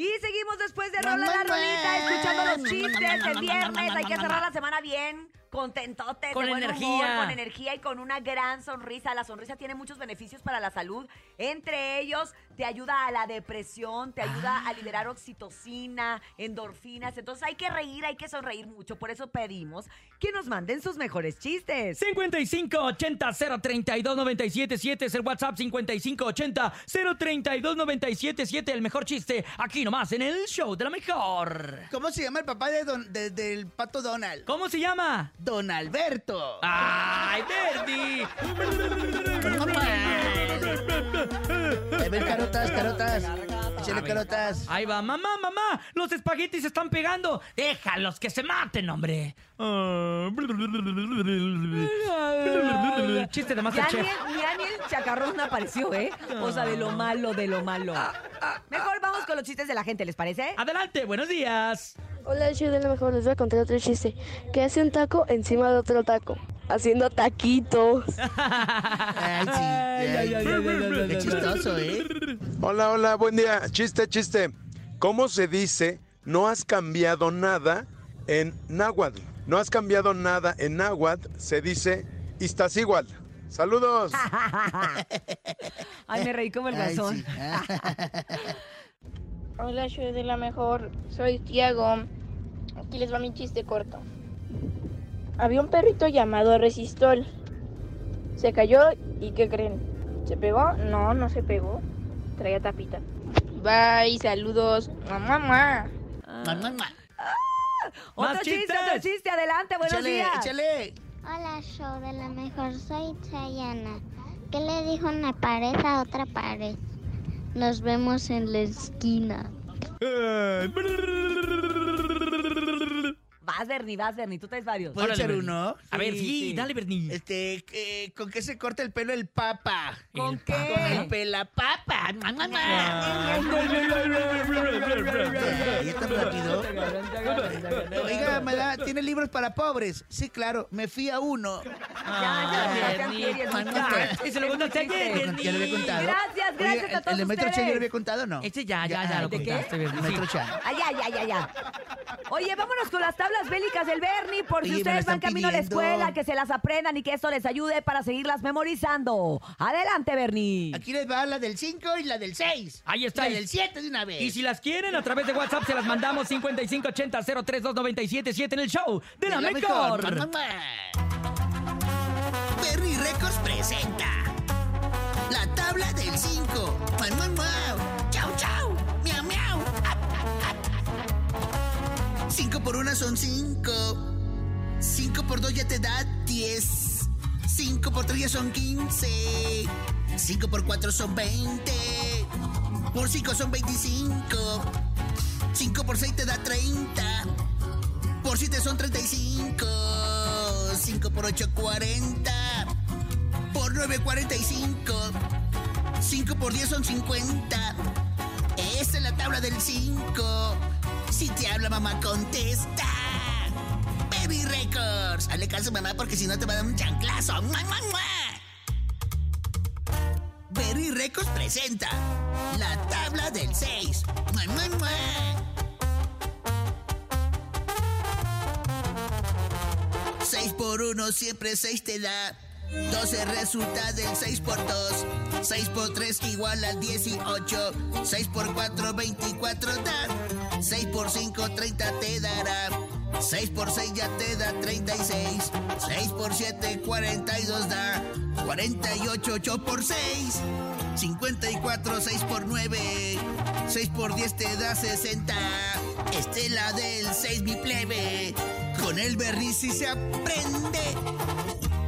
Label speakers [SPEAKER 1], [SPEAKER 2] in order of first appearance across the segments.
[SPEAKER 1] Y seguimos después de Rola la Rolita, escuchando los chistes el viernes. Hay que cerrar la semana bien, contentote,
[SPEAKER 2] Con
[SPEAKER 1] de buen
[SPEAKER 2] energía.
[SPEAKER 1] humor, con energía y con una gran sonrisa. La sonrisa tiene muchos beneficios para la salud. Entre ellos, te ayuda a la depresión, te ayuda a liberar oxitocina, endorfinas. Entonces hay que reír, hay que sonreír mucho. Por eso pedimos que nos manden sus mejores chistes.
[SPEAKER 2] 5580-032-977 es el WhatsApp 5580-032-977 el mejor chiste aquí nomás en el show de la mejor.
[SPEAKER 3] ¿Cómo se llama el papá de don- de- del pato Donald?
[SPEAKER 2] ¿Cómo se llama?
[SPEAKER 3] Don Alberto.
[SPEAKER 2] ¡Ay, Verdi!
[SPEAKER 3] A ver, carotas, carotas. Échale carotas.
[SPEAKER 2] Ahí va, mamá, mamá, los espaguetis se están pegando. Déjalos que se maten, hombre. Chiste de
[SPEAKER 1] Ya ni, ya ni el chacarrón apareció, ¿eh? O sea, de lo malo, de lo malo. Mejor vamos con los chistes de la gente, ¿les parece?
[SPEAKER 2] Adelante, buenos días.
[SPEAKER 4] Hola, show de lo mejor. Les voy a contar otro chiste. Que hace un taco encima de otro taco. Haciendo taquitos.
[SPEAKER 3] Ay, sí. Ay, Qué chistoso, ¿eh?
[SPEAKER 5] Hola, hola, buen día. Chiste, chiste. ¿Cómo se dice no has cambiado nada en náhuatl? No has cambiado nada en náhuatl, se dice estás igual. Saludos.
[SPEAKER 1] Ay, me reí como el
[SPEAKER 3] Ay,
[SPEAKER 1] garzón.
[SPEAKER 3] sí.
[SPEAKER 6] Hola, show de la mejor. Soy Tiago. Aquí les va mi chiste corto. Había un perrito llamado Resistol. Se cayó y ¿qué creen? ¿Se pegó? No, no se pegó. Traía tapita. Bye, saludos. Mamá, mamá.
[SPEAKER 3] Mua.
[SPEAKER 1] Otro
[SPEAKER 2] ¡Más
[SPEAKER 1] chiste,
[SPEAKER 2] chistes!
[SPEAKER 1] otro chiste, adelante, buenos
[SPEAKER 3] Échale,
[SPEAKER 1] días.
[SPEAKER 3] échale.
[SPEAKER 7] Hola, show de la mejor, soy Chayana. ¿Qué le dijo una pared a otra pared? Nos vemos en la esquina.
[SPEAKER 1] Vas, Bernie, vas, Bernie, tú traes varios.
[SPEAKER 3] ¿Puedo
[SPEAKER 2] Órale,
[SPEAKER 3] echar
[SPEAKER 2] Bernie.
[SPEAKER 3] uno?
[SPEAKER 2] A ver,
[SPEAKER 1] Sí,
[SPEAKER 2] sí,
[SPEAKER 1] sí.
[SPEAKER 2] dale, Bernie.
[SPEAKER 3] Este, eh, ¿con qué se corta el pelo el papa?
[SPEAKER 1] ¿Con
[SPEAKER 2] El
[SPEAKER 1] qué?
[SPEAKER 3] Con el pelapapa. Mua, mua, mua. Ay, ¿es tan rápido? Oiga, me da- ¿tiene libros para pobres? Sí, claro, me fui a uno.
[SPEAKER 1] Ya. Ya,
[SPEAKER 2] Ese lo contaste ayer.
[SPEAKER 3] Ya lo había contado.
[SPEAKER 1] Gracias, gracias a todos
[SPEAKER 3] ¿El de Metro Chan ya lo había contado o no?
[SPEAKER 2] Este ya, ya, ya
[SPEAKER 3] ah,
[SPEAKER 2] lo contaste.
[SPEAKER 3] Metro. Chan.
[SPEAKER 1] Ah. Oye, vámonos con las tablas bélicas del Bernie, por si ustedes van camino a la escuela, que se las aprendan y que esto les ayude para seguirlas memorizando. Adelante, Bernie.
[SPEAKER 3] Aquí les va la del 5 y la del 6.
[SPEAKER 2] Ahí está.
[SPEAKER 3] La del 7 de una vez.
[SPEAKER 2] Y si las quieren, a través de WhatsApp se las mandamos 5580-032-977 en el show de la,
[SPEAKER 3] De
[SPEAKER 2] mejor.
[SPEAKER 3] Berry Records presenta la tabla del 5. Mua, mua, mua. Chau, chau. Miau, miau. 5 por 1 son 5. 5 por 2 ya te da 10. 5 por 3 ya son 15. 5 por 4 son 20. Por 5 son 25. 5 por 6 te da 30. Por 7 son 35. 5 por 8, 40. Por 9, 45. 5 por 10 son 50. Esta es la tabla del 5. Si te habla mamá, contesta. Baby Records. Hazle caso mamá porque si no te va a dar un chanclazo. ¡Mua, mua, mua! Berry Records presenta la tabla del 6. ¡Mua, mua, mua! 1 siempre 6 te da. 12 resulta del 6 por 2. 6 por 3 igual al 18. 6 por 4, 24 da. 6 por 5, 30 te dará. 6 por 6 ya te da 36. 6 por 7, 42 da. 48, 8 por 6. 54, 6 por 9. 6 por 10 te da 60. Estela del 6, mi plebe. Con el berry si se aprende.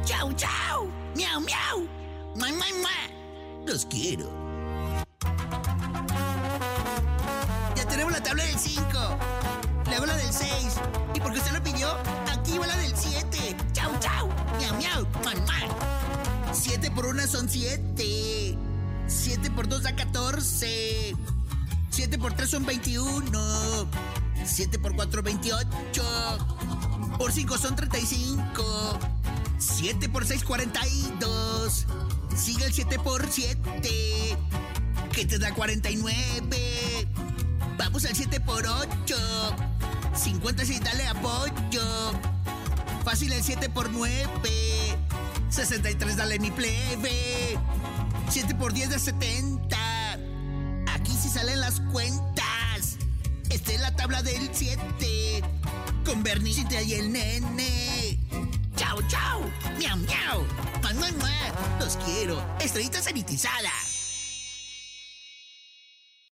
[SPEAKER 3] Chau, chau. Miau, miau. Mua, mua, mua. Los quiero. Ya tenemos la tabla del 5. Luego la del 6. Y porque usted lo pidió, aquí va la del 7. Chau, chau. Miau, miau. Mua, mua. 7 por 1 son 7. 7 por 2 da 14. 7 por 3 son 21. 7 por 4, 28. Por 5 son 35. 7 por 6, 42. Sigue el 7 por 7. Que te da 49. Vamos al 7 por 8 56, dale apoyo. Fácil el 7 por 9 63, dale mi plebe. 7 por 10 de 70. Aquí sí salen las cuentas. Esta es la tabla del 7. Con Bernie y el nene. Chao, chao. Miau, miau. Los quiero. Estrellita sanitizada.